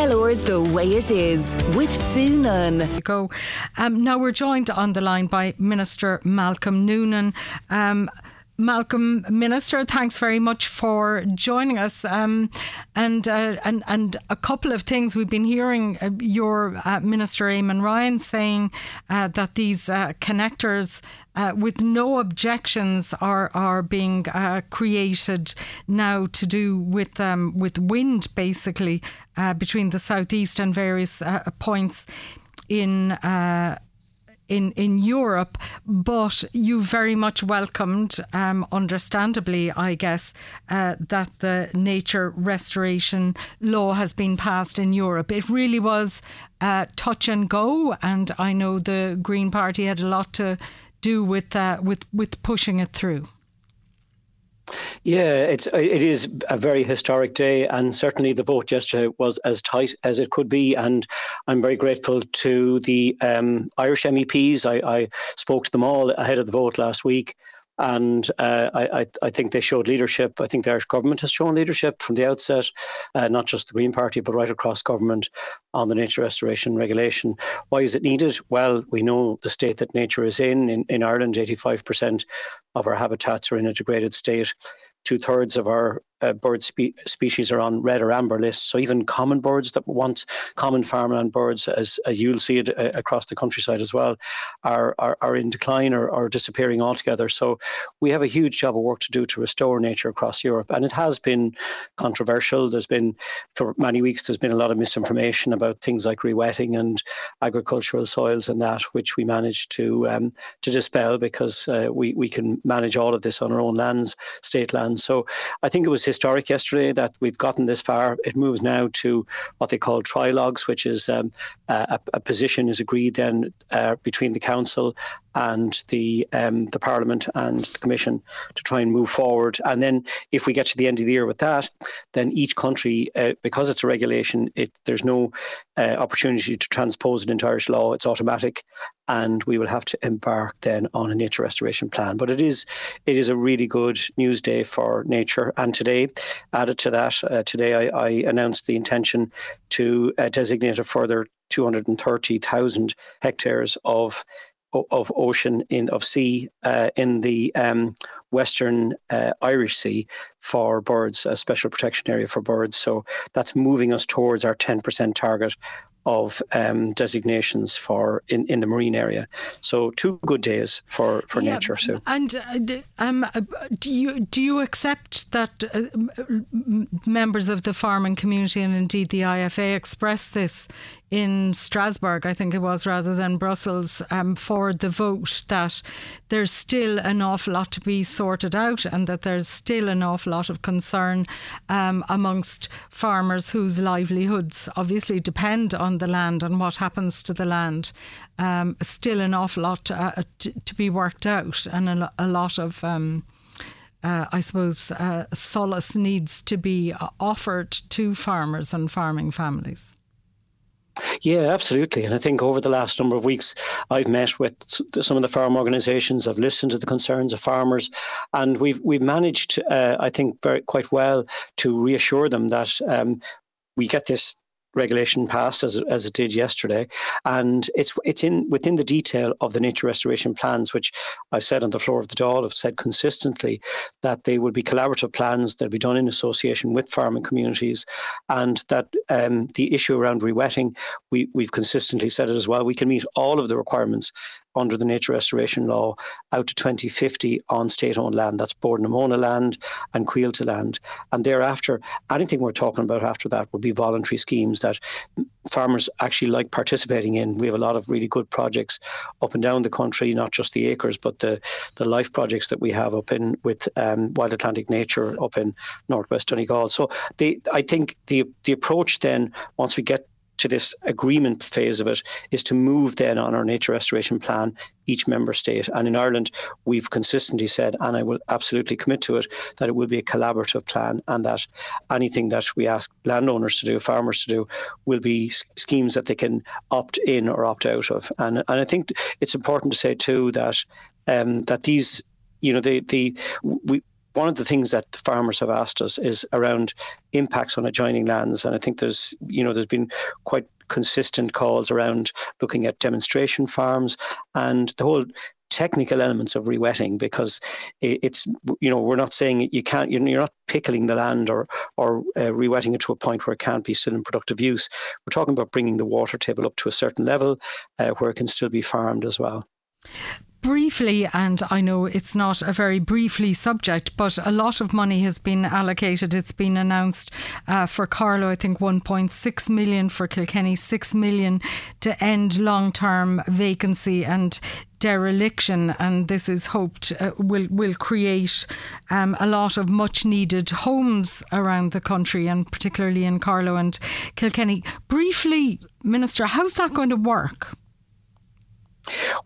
KCLR's The Way It Is with Sue Nunn. Go. Um, now we're joined on the line by Minister Malcolm Noonan. Um, Malcolm, Minister, thanks very much for joining us. Um, and uh, and and a couple of things we've been hearing uh, your uh, Minister Eamon Ryan saying uh, that these uh, connectors. Uh, with no objections are are being created now to do with um, with wind basically between the southeast and various points in in, in Europe, but you very much welcomed, um, understandably, I guess, uh, that the nature restoration law has been passed in Europe. It really was uh, touch and go, and I know the Green Party had a lot to do with uh, with with pushing it through. Yeah, it's it is a very historic day, and certainly the vote yesterday was as tight as it could be. And I'm very grateful to the um, Irish MEPs. I, I spoke to them all ahead of the vote last week. And uh, I, I, think they showed leadership. I think the Irish government has shown leadership from the outset, uh, not just the Green Party, but right across government on the nature restoration regulation. Why is it needed? Well, we know the state that nature is in. In, in Ireland, 85% of our habitats are in a degraded state two thirds of our uh, bird spe- species are on red or amber lists. So even common birds that want common farmland birds, as, as you'll see it uh, across the countryside as well, are are, are in decline or, or disappearing altogether. So we have a huge job of work to do to restore nature across Europe, and it has been controversial. There's been for many weeks there's been a lot of misinformation about things like rewetting and agricultural soils and that, which we managed to um, to dispel because uh, we we can manage all of this on our own lands, state lands so I think it was historic yesterday that we've gotten this far. It moves now to what they call trilogues, which is um, a, a, position is agreed then uh, between the council and the um, the Parliament and the Commission to try and move forward. And then, if we get to the end of the year with that, then each country, uh, because it's a regulation, it there's no uh, opportunity to transpose it into Irish law. It's automatic, and we will have to embark then on a nature restoration plan. But it is it is a really good news day for nature. And today, added to that, uh, today I, I, announced the intention to uh, designate a further 230,000 hectares of of ocean in of sea uh, in the um, western uh, Irish Sea for birds, a special protection area for birds. So that's moving us towards our 10% target of um, designations for in, in the marine area. So two good days for, for yeah, nature. So and uh, um, uh, do you do you accept that uh, members of the farming community and indeed the IFA express this in Strasbourg, I think it was, rather than Brussels, um, for the vote that there's still an awful lot to be sorted out and that there's still an awful lot of concern um, amongst farmers whose livelihoods obviously depend on the land and what happens to the land. Um, still an awful lot uh, to, to, be worked out and a, a lot of. Um, uh, I suppose uh, solace needs to be offered to farmers and farming families. Yeah, absolutely. And I think over the last number of weeks, I've met with some of the farm organisations. I've listened to the concerns of farmers, and we've we've managed, uh, I think, very quite well to reassure them that um, we get this regulation passed as, as it did yesterday, and it's it's in within the detail of the nature restoration plans, which I've said on the floor of the Dáil, I've said consistently that they will be collaborative plans. That will be done in association with farming communities, and that um, the issue around rewetting, we we've consistently said it as well. We can meet all of the requirements under the nature restoration law out to 2050 on state-owned land. That's Bord na Móna land and Coillte land, and thereafter anything we're talking about after that would be voluntary schemes that farmers actually like participating in. We have a lot of really good projects up and down the country, not just the acres, but the, the life projects that we have up in with um, Wild Atlantic Nature up in Northwest Donegal. So the, I think the the approach then, once we get to this agreement phase of it is to move then on our nature restoration plan each member state. And in Ireland, we've consistently said, and I will absolutely commit to it, that it will be a collaborative plan and that anything that we ask landowners to do, farmers to do, will be schemes that they can opt in or opt out of. And, and I think it's important to say too that um, that these, you know, the the we one of the things that the farmers have asked us is around impacts on adjoining lands, and I think there's you know there's been quite consistent calls around looking at demonstration farms and the whole technical elements of rewetting because it's you know we're not saying you can't you're not pickling the land or or uh, rewetting it to a point where it can't be still in productive use. We're talking about bringing the water table up to a certain level uh, where it can still be farmed as well briefly, and I know it's not a very briefly subject, but a lot of money has been allocated. It's been announced uh, for Carlow, I think 1.6 million for Kilkenny, 6 million to end long term vacancy and dereliction, and this is hoped uh, will will create um, a lot of much needed homes around the country, and particularly in Carlow and Kilkenny. Briefly, Minister, how's that going to work?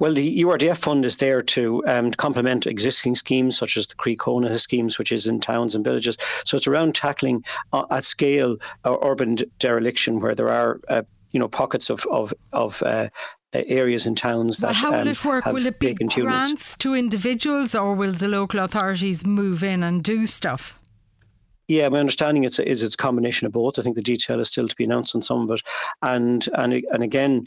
Well, the URDF fund is there to um, complement existing schemes such as the Croí Cónaithe schemes, which is in towns and villages. So it's around tackling uh, at scale uh, urban dereliction where there are uh, you know pockets of of of uh, areas in towns that how will um, it work? Will it be grants units. to individuals, or will the local authorities move in and do stuff? Yeah, my understanding is, is it's a combination of both. I think the detail is still to be announced on some of it, and and and again,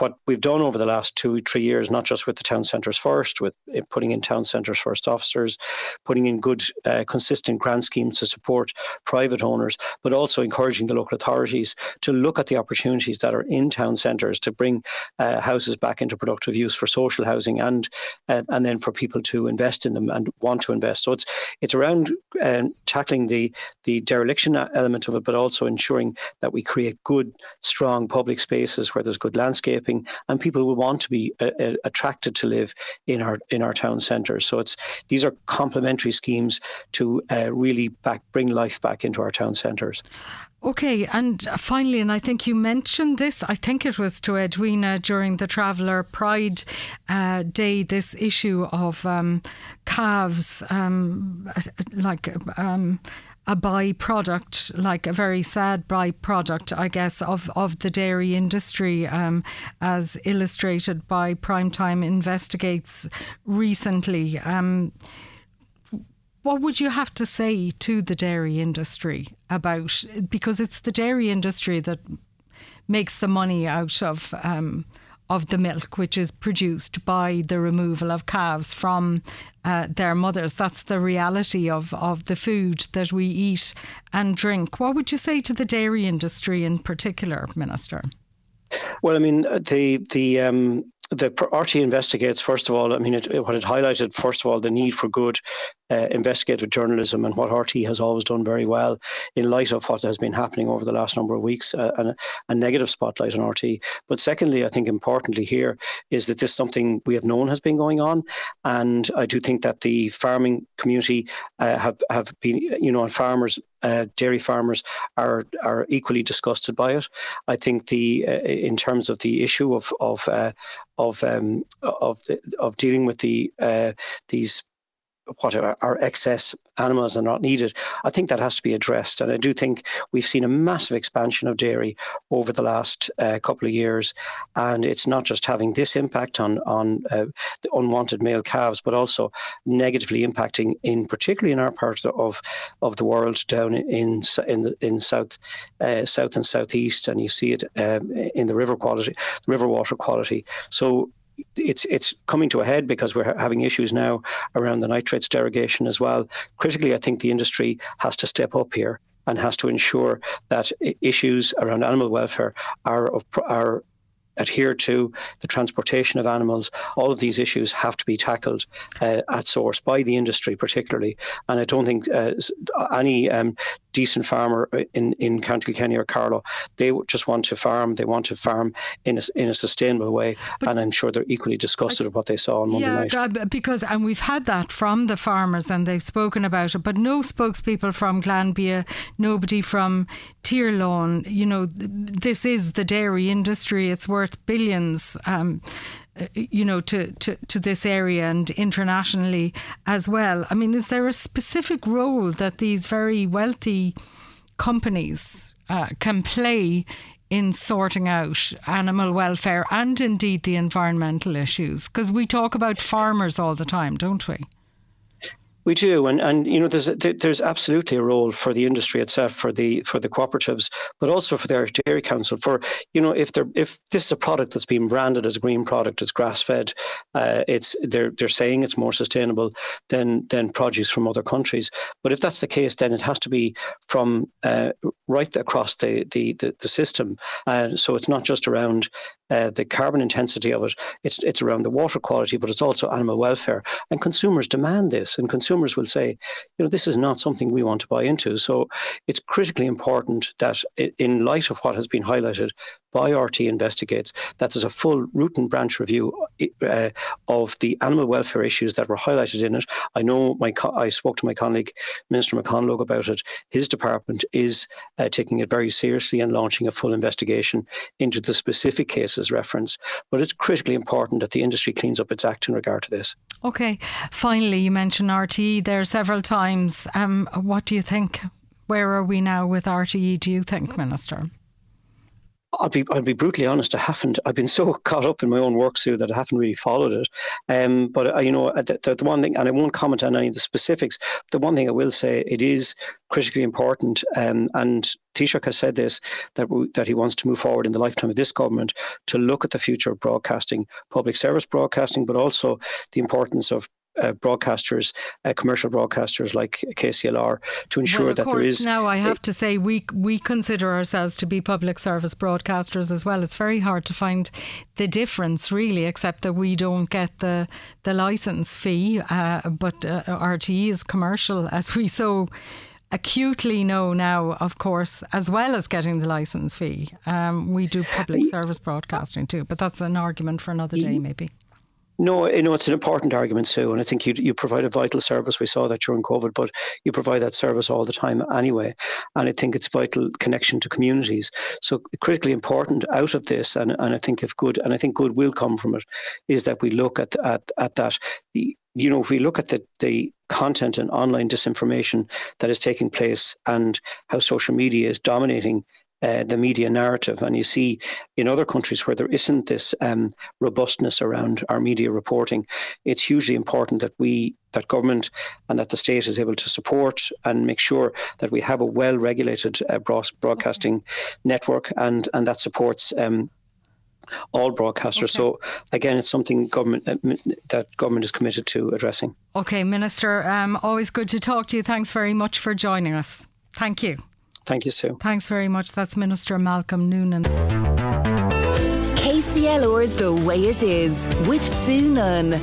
what we've done over the last two three years, not just with the town centres first, with putting in town centres first officers, putting in good uh, consistent grant schemes to support private owners, but also encouraging the local authorities to look at the opportunities that are in town centres to bring uh, houses back into productive use for social housing and uh, and then for people to invest in them and want to invest. So it's it's around um, tackling the the dereliction element of it, but also ensuring that we create good, strong public spaces where there's good landscaping and people will want to be uh, uh, attracted to live in our in our town centres. So it's these are complementary schemes to uh, really back bring life back into our town centres. Okay, and finally, and I think you mentioned this, I think it was to Edwina during the Traveller Pride uh, Day, this issue of um, calves, um, like um, a byproduct, like a very sad byproduct, I guess, of, of the dairy industry, um, as illustrated by Primetime Investigates recently. Um, what would you have to say to the dairy industry about because it's the dairy industry that makes the money out of um, of the milk, which is produced by the removal of calves from uh, their mothers. That's the reality of, of the food that we eat and drink. What would you say to the dairy industry in particular, Minister? Well, I mean, the the um, the RTE investigates first of all. I mean, it, what it highlighted first of all the need for good uh, investigative journalism and what RTE has always done very well in light of what has been happening over the last number of weeks, uh, and a, a, negative spotlight on RTE. But secondly, I think importantly here is that this is something we have known has been going on, and I do think that the farming community uh, have have been, you know, and farmers uh, dairy farmers are are equally disgusted by it. I think the uh, in terms of the issue of of uh, of um, of the, of dealing with the uh, these what are, excess animals are not needed. I think that has to be addressed, and I do think we've seen a massive expansion of dairy over the last uh, couple of years, and it's not just having this impact on on uh, the unwanted male calves, but also negatively impacting in particularly in our part of of the world down in in the, in south uh, south and southeast, and you see it um, in the river quality, river water quality. So it's it's coming to a head because we're having issues now around the nitrates derogation as well. Critically, I think the industry has to step up here and has to ensure that issues around animal welfare are of, are adhere to the transportation of animals. All of these issues have to be tackled uh, at source by the industry, particularly. And I don't think uh, any um, decent farmer in, in County Kilkenny or Carlow, they just want to farm. They want to farm in a, in a sustainable way, but and I'm sure they're equally disgusted with what they saw on Monday yeah, night. Yeah, because and we've had that from the farmers, and they've spoken about it, but no spokespeople from Glanbia, nobody from Tirlán. You know, this is the dairy industry. It's worth billions. Um, you know, to, to, to this area and internationally as well. I mean, is there a specific role that these very wealthy companies uh, can play in sorting out animal welfare and indeed the environmental issues? Because we talk about farmers all the time, don't we? We do, and and you know, there's a, there's absolutely a role for the industry itself, for the for the cooperatives, but also for the Irish Dairy Council. For you know, if they're if this is a product that's being branded as a green product, it's grass fed, uh, it's they're they're saying it's more sustainable than than produce from other countries. But if that's the case, then it has to be from uh, right across the the the, the system. Uh, so it's not just around uh, the carbon intensity of it; it's it's around the water quality, but it's also animal welfare. And consumers demand this, and consumers will say, you know, this is not something we want to buy into. So it's critically important that, in light of what has been highlighted by RTE Investigates, that there's a full root and branch review uh, of the animal welfare issues that were highlighted in it. I know my co- I spoke to my colleague Minister McConalogue about it. His department is uh, taking it very seriously and launching a full investigation into the specific cases referenced. But it's critically important that the industry cleans up its act in regard to this. Okay. Finally, you mentioned RTE there several times. Um, what do you think? Where are we now with RTE, do you think, Minister? I'll be I'll be brutally honest. I haven't. I've been so caught up in my own work, Sue, that I haven't really followed it. Um, but uh, you know, the, the, the, one thing, and I won't comment on any of the specifics. The one thing I will say, it is critically important. Um, and Taoiseach has said this that that he wants to move forward in the lifetime of this government to look at the future of broadcasting, public service broadcasting, but also the importance of uh, broadcasters, uh, commercial broadcasters like KCLR, to ensure well, that there is. Of course, now, I have to say, we we consider ourselves to be public service broadcasters as well. It's very hard to find the difference, really, except that we don't get the the license fee, uh, but uh, RTE is commercial, as we so acutely know now, of course, as well as getting the license fee. Um, we do public service broadcasting too, but that's an argument for another day, maybe. No, you know it's an important argument, Sue, and I think you you provide a vital service. We saw that during COVID, but you provide that service all the time anyway, and I think it's vital connection to communities. So critically important out of this, and, and I think if good, and I think good will come from it, is that we look at at at that. The, you know, if we look at the the content and online disinformation that is taking place and how social media is dominating uh, the media narrative. And you see in other countries where there isn't this um, robustness around our media reporting, it's hugely important that we, that government and that the state is able to support and make sure that we have a well regulated uh, broadcasting network and, and that supports. Um, all broadcasters. Okay. So again, it's something government uh, that government is committed to addressing. Okay, Minister. Um, always good to talk to you. Thanks very much for joining us. Thank you. Thank you, Sue. Thanks very much. That's Minister Malcolm Noonan. KCLR is the way it is with Sue Nunn.